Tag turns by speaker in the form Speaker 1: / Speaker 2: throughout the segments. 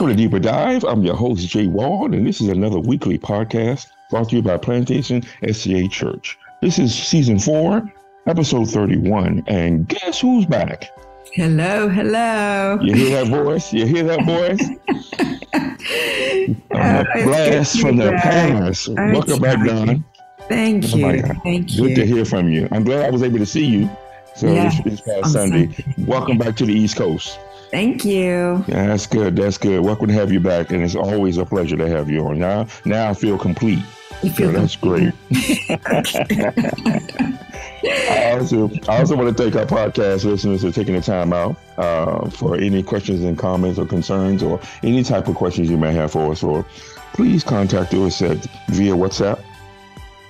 Speaker 1: Welcome to Deeper Dive. I'm your host, Jay Wald, and this is another weekly podcast brought to you by Plantation SDA Church. This is season four, episode 31, and guess who's back?
Speaker 2: Hello, hello.
Speaker 1: You hear that voice? You hear that voice?
Speaker 2: Oh,
Speaker 1: a blast from the
Speaker 2: back.
Speaker 1: past.
Speaker 2: I'm
Speaker 1: Welcome back,
Speaker 2: excited.
Speaker 1: Don.
Speaker 2: Thank
Speaker 1: Oh
Speaker 2: you. Thank
Speaker 1: Good to hear from you. I'm glad I was able to see you. So this past Sunday.
Speaker 2: Sunday.
Speaker 1: Welcome back to the East Coast.
Speaker 2: Thank you.
Speaker 1: Yeah, that's good. That's good. Welcome to have you back, and it's always a pleasure to have you on. Now, now I feel complete.
Speaker 2: You
Speaker 1: So
Speaker 2: feel
Speaker 1: that's great. I also, I also want to thank our podcast listeners for taking the time out uh, for any questions and comments or concerns or any type of questions you may have for us. Or please contact us at via WhatsApp.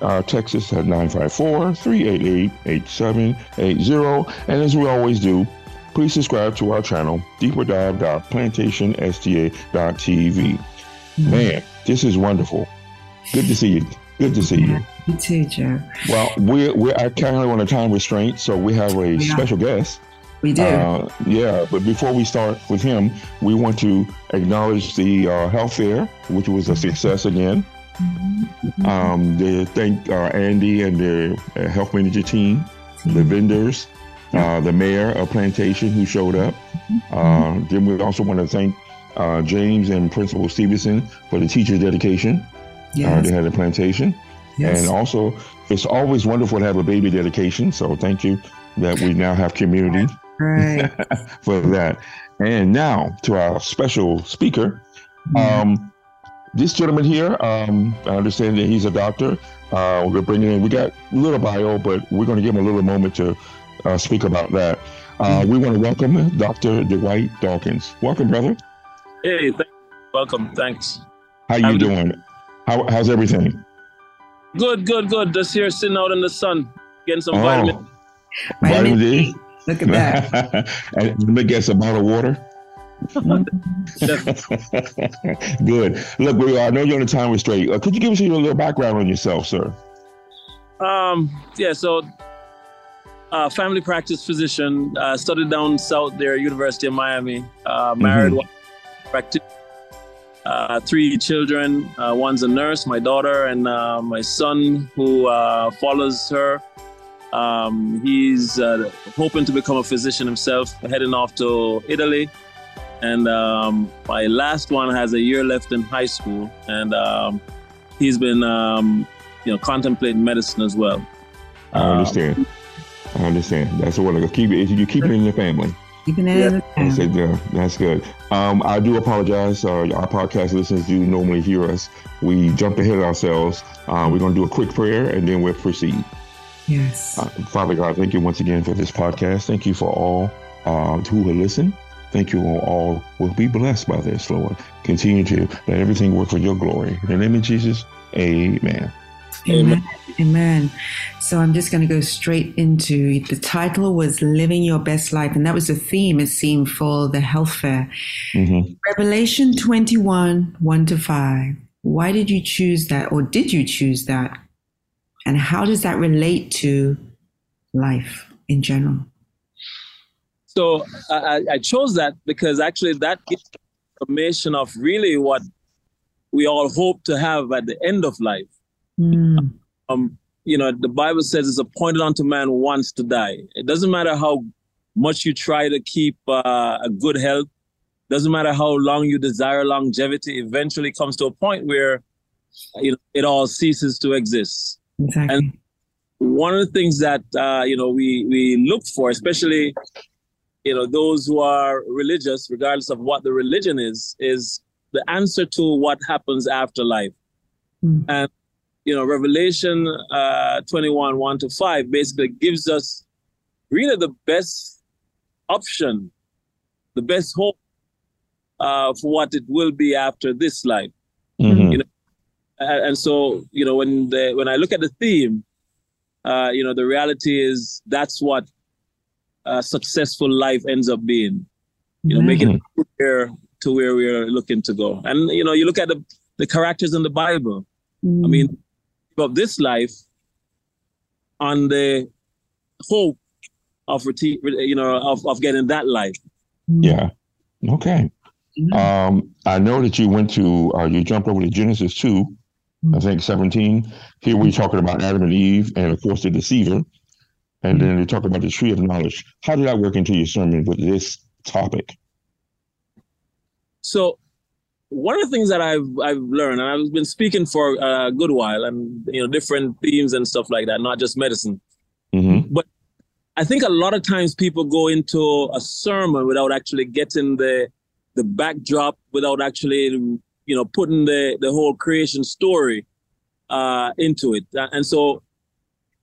Speaker 1: Uh, text us at 954-388-8780. And as we always do, please subscribe to our channel, deeperdive.plantationsda.tv. Man, this is wonderful. Good to see you. Good to see you.
Speaker 2: You too, Joe.
Speaker 1: Well, we're we're currently on a time restraint, so we have a
Speaker 2: Yeah.
Speaker 1: special guest.
Speaker 2: We do.
Speaker 1: Uh, yeah, but before we start with him, we want to acknowledge the uh, health fair, which was a success again.
Speaker 2: Mhm.
Speaker 1: Um, the thank uh, Andy and the uh, health manager team, the vendors, uh, the mayor of Plantation who showed up. Uh, then we also want to thank uh, James and Principal Stevenson for the teacher dedication uh,
Speaker 2: yes.
Speaker 1: they had at Plantation.
Speaker 2: yes.
Speaker 1: And also, it's always wonderful to have a baby dedication. So thank you that we now have community
Speaker 2: right.
Speaker 1: for that. And now to our special speaker. Um, this gentleman here, um, I understand that he's a doctor. Uh, we're bringing in, we got a little bio, but we're going to give him a little moment to uh, speak about that. Uh, we want to welcome Dr. Dwight Dawkins. Welcome, brother.
Speaker 3: Hey, thank welcome. Thanks.
Speaker 1: How you
Speaker 3: How you
Speaker 1: doing? How, how's everything?
Speaker 3: Good, good, good. Just here sitting out in the sun, getting some
Speaker 1: Oh,
Speaker 3: vitamin.
Speaker 1: vitamin D.
Speaker 2: Look at that.
Speaker 1: and let me get some bottled water. Good. Look, we, I know you're on a time restraint. Uh, could you give us a little background on yourself, sir?
Speaker 3: Um, yeah. So, uh, family practice physician. Uh, studied down south there, University of Miami. Uh, married, practice. Uh, three children. Uh, one's a nurse, my daughter, and uh, my son who uh, follows her. Um, he's uh, hoping to become a physician himself, heading off to Italy. And um, my last one has a year left in high school, and um, he's been, um, you know, contemplating medicine as well.
Speaker 1: I
Speaker 3: Um,
Speaker 1: understand. I understand. That's what I keep it. You keep it in the family.
Speaker 2: Keeping it
Speaker 3: Yeah.
Speaker 2: in the
Speaker 1: That's,
Speaker 2: family.
Speaker 1: it, uh, that's good. Um, I do apologize. Uh, our podcast listeners do normally hear us. We jumped ahead of ourselves. Uh, we're going to do a quick prayer and then we'll proceed.
Speaker 2: Yes.
Speaker 1: Uh, Father God, thank you once again for this podcast. Thank you for all uh, who will listen. Thank you all will be blessed by this, Lord. Continue to let everything work for your glory. In the name of Jesus, amen.
Speaker 2: Amen. Amen. So I'm just going to go straight into the title was Living Your Best Life. And that was the theme, it seemed, for the health fair.
Speaker 1: hmm
Speaker 2: Revelation 21, 1 to 5. Why did you choose that, or did you choose that? And how does that relate to life in general?
Speaker 3: So I, I- I chose that because actually that gives information of really what we all hope to have at the end of life.
Speaker 2: Mm,
Speaker 3: Um, you know, the Bible says it's appointed unto man once to die. It doesn't matter how much you try to keep uh, a good health. Doesn't matter how long you desire longevity. Eventually, comes to a point where you know it all ceases to exist.
Speaker 2: exactly.
Speaker 3: And- one of the things that uh, you know we we look for, especially you know those who are religious, regardless of what the religion is, is the answer to what happens after life.
Speaker 2: Mm.
Speaker 3: And you know, Revelation uh, 21, 1 to 5 basically gives us really the best option, the best hope uh, for what it will be after this life.
Speaker 1: hmm
Speaker 3: You know, and, and so you know when the when I look at the theme, uh, you know the reality is that's what a successful life ends up being. You know,
Speaker 2: Amen.
Speaker 3: making it to where we're looking to go. And you know, you look at the the characters in the Bible. I mean, of this life on the hope of you know of, of getting that life.
Speaker 1: Yeah. Okay. Mm-hmm. Um, I know that you went to, uh, you jumped over to Genesis 2, mm-hmm. I think 17. Here we're talking about Adam and Eve and, of course, the deceiver. And mm-hmm. then you talk about the tree of knowledge. How did that work into your sermon with this topic?
Speaker 3: So, one of the things that I've I've learned, and I've been speaking for a good while, and you know, different themes and stuff like that, not just medicine. Mm-hmm. But I think a lot of times people go into a sermon without actually getting the the backdrop, without actually you know putting the the whole creation story uh, into it, and so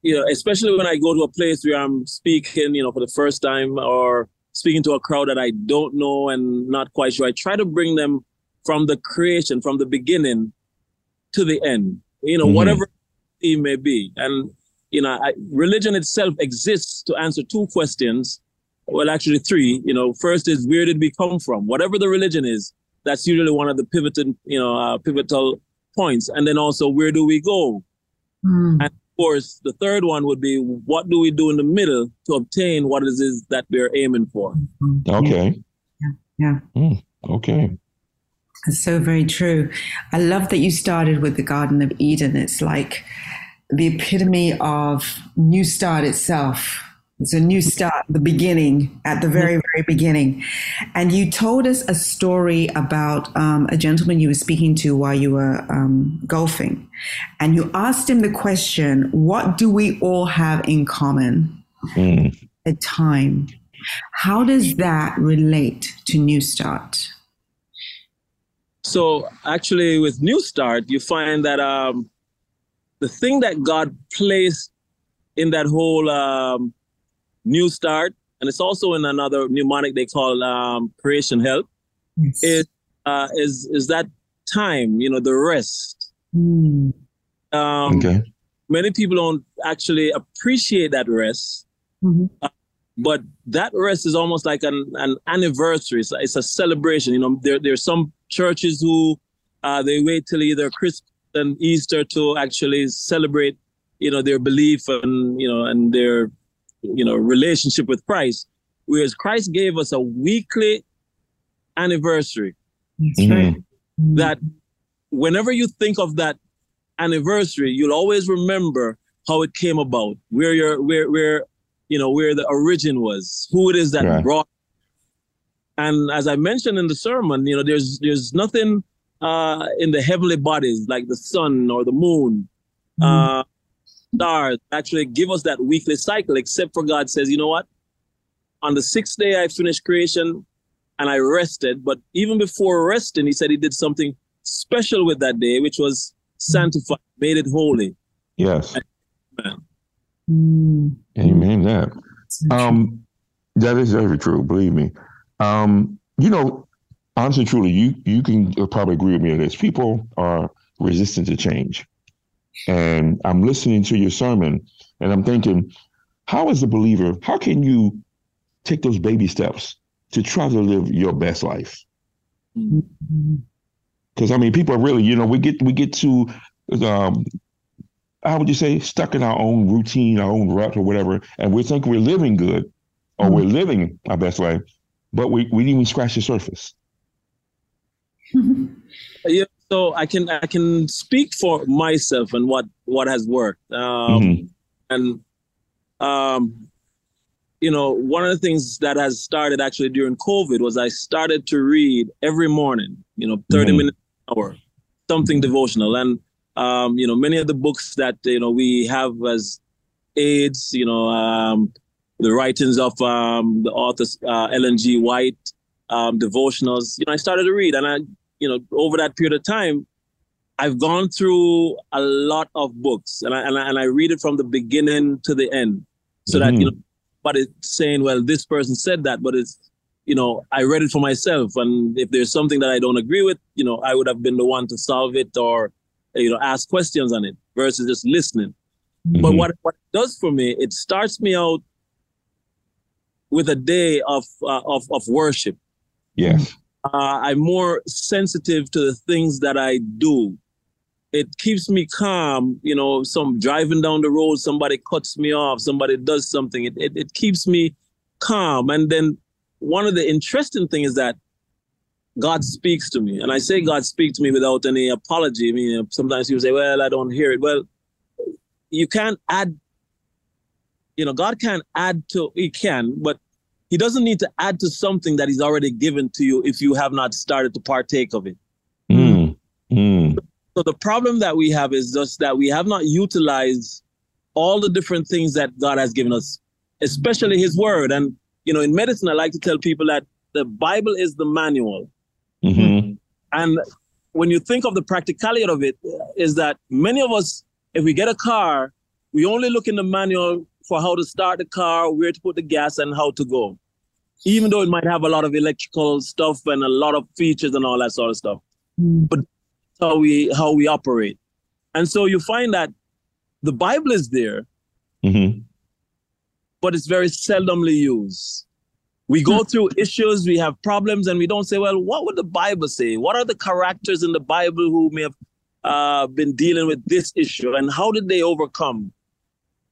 Speaker 3: you know, especially when I go to a place where I'm speaking, you know, for the first time or speaking to a crowd that I don't know and not quite sure, I try to bring them from the creation, from the beginning to the end, you know, mm-hmm. whatever it may be. And, you know, I, religion itself exists to answer two questions. Well, actually, three. You know, first is where did we come from? Whatever the religion is, that's usually one of the pivotal, you know, uh, pivotal points. And then also, where do we go? Mm. And of course, the third one would be what do we do in the middle to obtain what it is that we're aiming for?
Speaker 1: Okay.
Speaker 2: Yeah. yeah.
Speaker 1: Mm, okay.
Speaker 2: That's so very true. I love that you started with the Garden of Eden. It's like the epitome of New Start itself. It's a new start, the beginning, at the very, very beginning. And you told us a story about um, a gentleman you were speaking to while you were um, golfing. And you asked him the question, What do we all have in common mm. at time? How does that relate to New Start?
Speaker 3: So, actually, with New Start, you find that um, the thing that God placed in that whole um, New Start, and it's also in another mnemonic they call um, Creation Health. Yes. Is uh, is is that time? You know, the rest. Mm. Um, okay. Many people don't actually appreciate that rest. Mm-hmm. Uh, but that rest is almost like an, an anniversary. It's, it's a celebration. You know, there there's some churches who uh, they wait till either Christmas and Easter to actually celebrate, you know, their belief and you know and their you know, relationship with Christ. Whereas Christ gave us a weekly anniversary. Mm-hmm. That whenever you think of that anniversary, you'll always remember how it came about, where your where where you know where the origin was, who it is that yeah. brought. And as I mentioned in the sermon, you know, there's there's nothing uh, in the heavenly bodies like the sun or the moon, mm. uh, stars actually give us that weekly cycle, except for God says, you know what? On the sixth day, I finished creation and I rested. But even before resting, he said he did something special with that day, which was sanctified, made it holy.
Speaker 1: Yes. Amen. Mm. Amen. That. Um, that is very true. Believe me. Um, you know, honestly, truly, you you can probably agree with me on this. People are resistant to change. And I'm listening to your sermon and I'm thinking, how is a believer, how can you take those baby steps to try to live your best life? Because I mean, people are really, you know, we get we get to um, how would you say, stuck in our own routine, our own rut or whatever, and we think we're living good or we're living our best life, but we, we didn't even scratch the surface.
Speaker 3: yeah, so I can I can speak for myself and what what has worked. Um, mm-hmm. And um, you know, one of the things that has started actually during COVID was I started to read every morning. You know, thirty mm-hmm. minutes hour, something devotional, and um, you know, many of the books that you know we have as aids. You know, um, the writings of um, the authors uh, Ellen G. White, um, devotionals. You know, I started to read, and I you know, over that period of time, I've gone through a lot of books and I, and I, and I read it from the beginning to the end so mm-hmm. that, you know, but it's saying, well, this person said that, but it's, you know, I read it for myself. And if there's something that I don't agree with, you know, I would have been the one to solve it or, you know, ask questions on it versus just listening. Mm-hmm. But what, what it does for me, it starts me out with a day of, uh, of, of worship.
Speaker 1: Yes
Speaker 3: uh, I'm more sensitive to the things that I do. It keeps me calm. You know, some driving down the road, somebody cuts me off, somebody does something. It, it, it keeps me calm. And then one of the interesting things is that God speaks to me. And I say God speaks to me without any apology. I mean, sometimes people say, well, I don't hear it. Well, you can't add, you know, God can add to, he can, but he doesn't need to add to something that he's already given to you if you have not started to partake of it.
Speaker 1: Mm. Mm.
Speaker 3: So the problem that we have is just that we have not utilized all the different things that God has given us, especially his word. And, you know, in medicine, I like to tell people that the Bible is the manual.
Speaker 1: Mm-hmm.
Speaker 3: And when you think of the practicality of it, is that many of us, if we get a car, we only look in the manual for how to start the car, where to put the gas, and how to go. Even though it might have a lot of electrical stuff and a lot of features and all that sort of stuff,
Speaker 2: Mm.
Speaker 3: but how we how we operate. And so you find that the Bible is there,
Speaker 1: Mm-hmm.
Speaker 3: but it's very seldomly used. We go through issues, we have problems, and we don't say, well, what would the Bible say? What are the characters in the Bible who may have uh, been dealing with this issue and how did they overcome?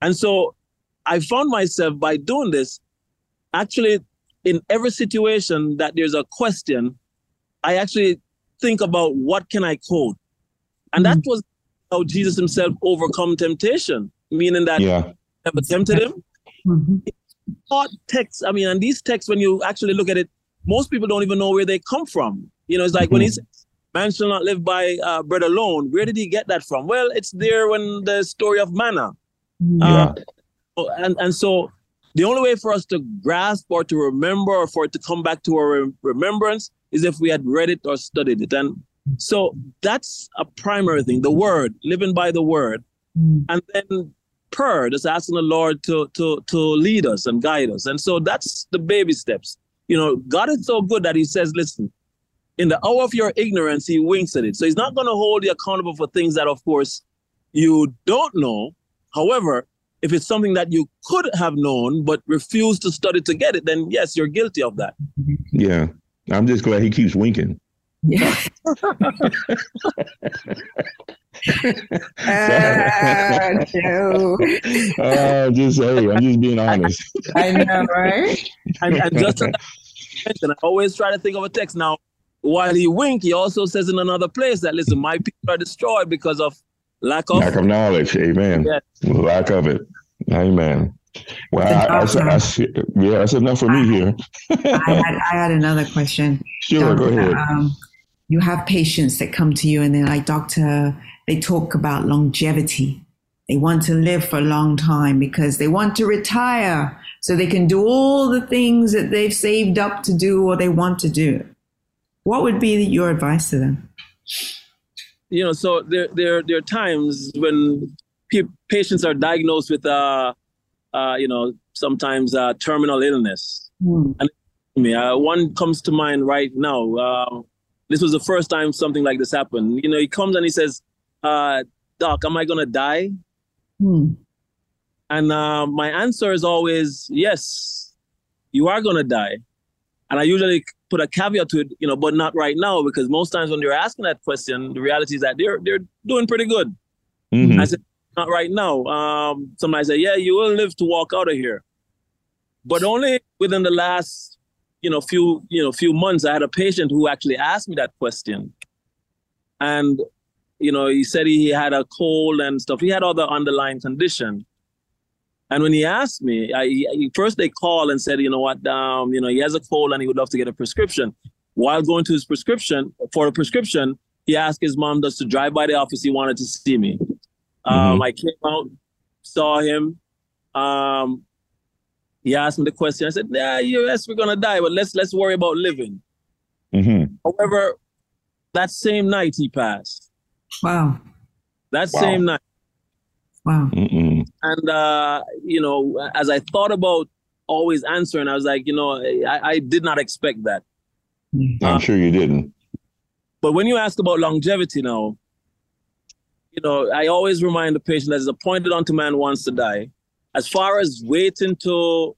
Speaker 3: And so I found myself by doing this, actually, in every situation that there's a question, I actually think about what can I quote? And that was how Jesus himself overcome temptation, meaning that
Speaker 1: Yeah.
Speaker 3: never tempted him,
Speaker 2: Mhm.
Speaker 3: taught texts. I mean, and these texts, when you actually look at it, most people don't even know where they come from. You know, it's like when he says, "Man shall not live by uh, bread alone." Where did he get that from? Well, it's there when the story of manna.
Speaker 1: Yeah.
Speaker 3: Uh, and and so the only way for us to grasp or to remember or for it to come back to our remembrance is if we had read it or studied it. And so that's a primary thing: the word, living by the word
Speaker 2: Mm.
Speaker 3: and then prayer, just asking the Lord to to to lead us and guide us. And so that's the baby steps. You know, God is so good that He says, "Listen, in the hour of your ignorance, He winks at it." So He's not going to hold you accountable for things that, of course, you don't know. However, if it's something that you could have known but refuse to study to get it, then yes, you're guilty of that.
Speaker 1: Yeah. I'm just glad he keeps winking.
Speaker 2: Yeah. Ah, Joe.
Speaker 1: uh, just hey, I'm just being honest.
Speaker 2: I know, right?
Speaker 3: And, and just as I I always try to think of a text. Now, while he wink, he also says in another place that listen, my people are destroyed because of lack of.
Speaker 1: Lack of knowledge. Amen.
Speaker 3: Yeah.
Speaker 1: Lack of it. Amen. Well, I, I, I, I, yeah, that's enough for me here.
Speaker 2: I had, I had another question.
Speaker 1: Sure, go ahead.
Speaker 2: Um, you have patients that come to you and they're like, Doctor, they talk about longevity. They want to live for a long time because they want to retire so they can do all the things that they've saved up to do or they want to do. What would be your advice to them?
Speaker 3: You know, so there, there, there are times when pe- patients are diagnosed with, uh, uh, you know, sometimes uh, terminal illness.
Speaker 2: Hmm.
Speaker 3: me. Uh, one comes to mind right now. Uh, this was the first time something like this happened. You know, he comes and he says, uh, "Doc, am I gonna die?"
Speaker 2: Hmm.
Speaker 3: And uh, my answer is always, "Yes, you are gonna die." And I usually put a caveat to it, you know, but not right now because most times when they're asking that question, the reality is that they're they're doing pretty good.
Speaker 1: Mhm.
Speaker 3: I said, not right now. Um, somebody said, yeah, you will live to walk out of here. But only within the last, you know, few, you know, few months, I had a patient who actually asked me that question. And, you know, he said he had a cold and stuff. He had other underlying condition. And when he asked me, I, he, first they called and said, you know what, um, you know, he has a cold and he would love to get a prescription. While going to his prescription for a prescription, he asked his mom just to drive by the office. He wanted to see me. Um, I came out, saw him. Um, he asked me the question. I said, "Yeah, yes, we're gonna die, but let's let's worry about living."
Speaker 1: Mhm.
Speaker 3: However, that same night he passed.
Speaker 2: Wow.
Speaker 3: That
Speaker 1: Wow.
Speaker 3: same night,
Speaker 2: Wow.
Speaker 1: Mm-mm.
Speaker 3: And uh, you know, as I thought about always answering, I was like, you know, I, I did not expect that.
Speaker 1: I'm sure you didn't.
Speaker 3: But when you ask about longevity now, you know, I always remind the patient that it's appointed unto man wants to die. As far as waiting to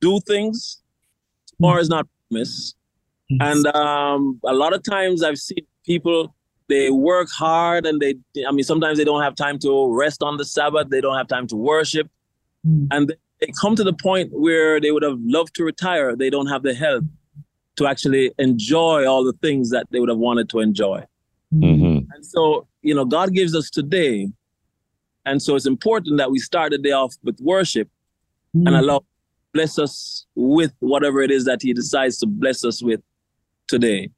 Speaker 3: do things, tomorrow is not promised. And um, a lot of times I've seen people, they work hard and they, I mean, sometimes they don't have time to rest on the Sabbath, they don't have time to worship.
Speaker 2: Mm.
Speaker 3: And they come to the point where they would have loved to retire. They don't have the health to actually enjoy all the things that they would have wanted to enjoy.
Speaker 1: Mm-hmm.
Speaker 3: And so, you know, God gives us today. And so it's important that we start the day off with worship
Speaker 2: Mm.
Speaker 3: and allow bless us with whatever it is that he decides to bless us with today.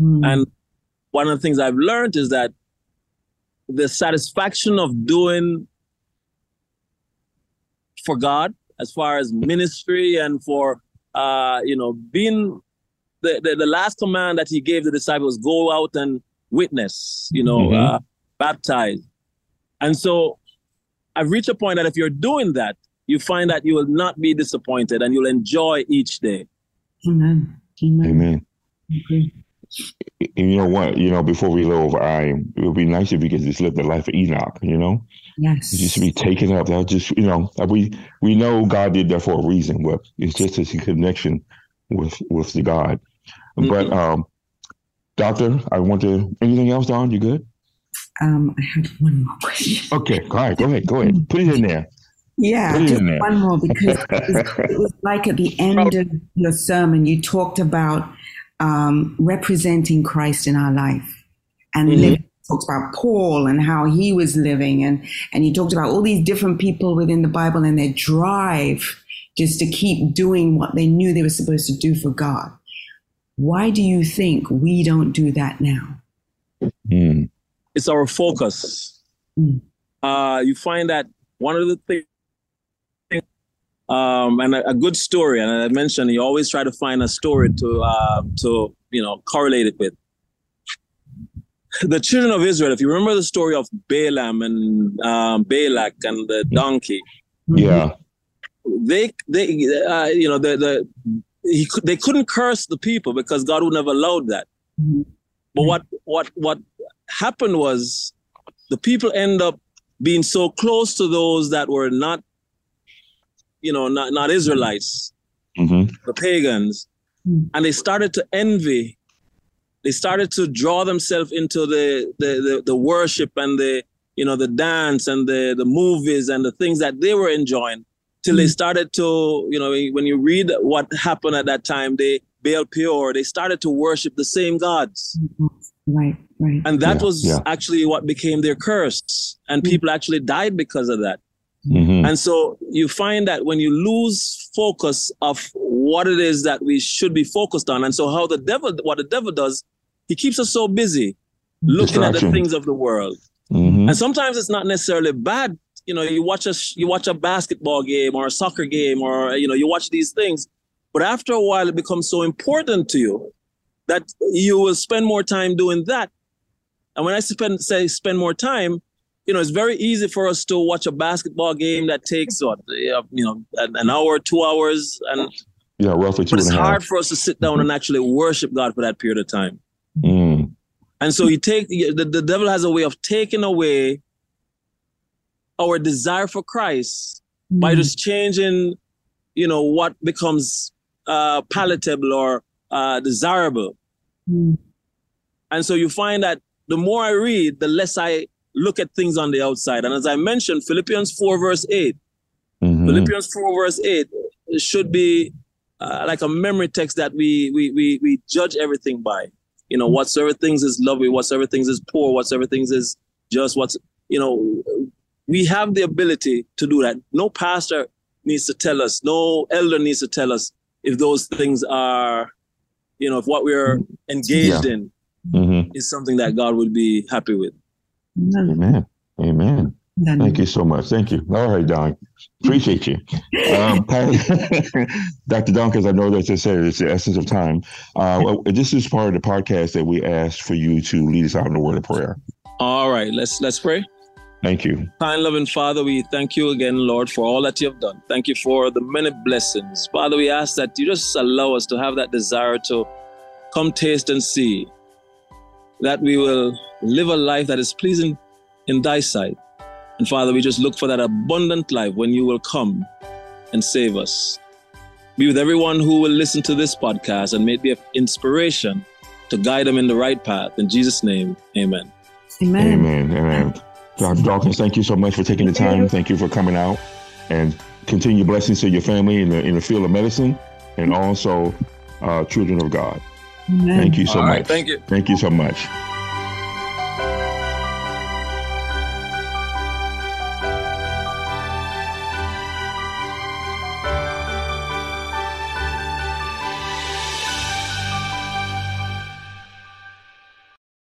Speaker 2: Mm.
Speaker 3: And one of the things I've learned is that the satisfaction of doing for God, as far as ministry and for uh, you know, being the, the, the last command that he gave the disciples, go out and witness, you know,
Speaker 1: Mhm.
Speaker 3: uh, baptize. And so I've reached a point that if you're doing that, you find that you will not be disappointed and you'll enjoy each day.
Speaker 2: Amen. Amen.
Speaker 1: Amen.
Speaker 2: Okay.
Speaker 1: And you know what? You know, before we live, I it would be nice if we could just live the life of Enoch. You know,
Speaker 2: Yes.
Speaker 1: just to be taken up. That just you know, we we know God did that for a reason. But it's just as a connection with with the God. But um, doctor, I want to. Anything else, Don? You good?
Speaker 2: Um, I had one more question.
Speaker 1: Okay. All right. Go ahead. Go ahead. Put it in there.
Speaker 2: Yeah, just
Speaker 1: there.
Speaker 2: one more because it was, it was like at the end of your sermon, you talked about um, representing Christ in our life and
Speaker 1: Mhm.
Speaker 2: living. Talked about Paul and how he was living, and and you talked about all these different people within the Bible and their drive just to keep doing what they knew they were supposed to do for God. Why do you think we don't do that now?
Speaker 1: Mm.
Speaker 3: It's our focus.
Speaker 2: Mm.
Speaker 3: Uh, you find that one of the things, um, and a, a good story, and I mentioned you always try to find a story to uh, to you know correlate it with. The children of Israel, if you remember the story of Balaam and um, Balak and the donkey,
Speaker 1: Yeah.
Speaker 3: they they uh, you know the the he they couldn't curse the people because God would never allowed that. But what what what happened was the people end up being so close to those that were not you know not not Israelites,
Speaker 1: hmm
Speaker 3: the pagans, and they started to envy. They started to draw themselves into the the, the the worship and the you know the dance and the the movies and the things that they were enjoying till they
Speaker 2: Mm.
Speaker 3: started to you know when you read what happened at that time they Baal Peor they started to worship the same gods
Speaker 2: Right, right.
Speaker 3: and that
Speaker 1: Yeah,
Speaker 3: was
Speaker 1: yeah.
Speaker 3: actually what became their curse and
Speaker 2: Mm.
Speaker 3: people actually died because of that
Speaker 1: hmm
Speaker 3: and so you find that when you lose focus of what it is that we should be focused on, and so how the devil, what the devil does, he keeps us so busy looking at the things of the world.
Speaker 1: hmm
Speaker 3: And sometimes it's not necessarily bad. You know, you watch a you watch a basketball game or a soccer game, or you know, you watch these things, but after a while, it becomes so important to you that you will spend more time doing that. And when I spend say spend more time, you know, it's very easy for us to watch a basketball game that takes what uh, you know an an hour, two hours, and
Speaker 1: Yeah, roughly two
Speaker 3: but it's
Speaker 1: and a half.
Speaker 3: hard for us to sit down and actually worship God for that period of time.
Speaker 1: Mm.
Speaker 3: And so he take the, the devil has a way of taking away our desire for Christ by
Speaker 2: Mm.
Speaker 3: just changing, you know, what becomes uh, palatable or uh, desirable.
Speaker 2: Mm.
Speaker 3: And so you find that the more I read, the less I look at things on the outside. And as I mentioned, Philippians 4, verse 8,
Speaker 1: Mhm.
Speaker 3: Philippians 4, verse 8 should be uh, like a memory text that we, we, we, we judge everything by. You know, whatsoever things is lovely, whatsoever things is poor, whatsoever things is just, what's, you know, we have the ability to do that. No pastor needs to tell us, no elder needs to tell us if those things are, you know, if what we're engaged in
Speaker 1: Mhm.
Speaker 3: is something that God would be happy with.
Speaker 2: Amen.
Speaker 1: Amen. Amen.
Speaker 2: Then-
Speaker 1: Thank you so much. Thank you. All right, Don. Appreciate you. Um, Dr. Don, because I know that you said it's the essence of time. Uh, well, this is part of the podcast that we asked for you to lead us out in the word of prayer.
Speaker 3: All right, let's let's pray.
Speaker 1: Thank you.
Speaker 3: Kind, loving Father, we thank you again, Lord, for all that you have done. Thank you for the many blessings. Father, we ask that you just allow us to have that desire to come taste and see that we will live a life that is pleasing in thy sight. And Father, we just look for that abundant life when you will come and save us. Be with everyone who will listen to this podcast and may it be an inspiration to guide them in the right path. In Jesus' name, amen.
Speaker 2: Amen.
Speaker 1: Amen. Amen. Dr. Dawkins, thank you so much for taking the time. Thank you for coming out and continue blessings to your family in the in the field of medicine and also uh, children of God.
Speaker 2: Amen.
Speaker 1: Thank you so
Speaker 3: All
Speaker 1: much.
Speaker 3: right, thank you.
Speaker 1: Thank you so much.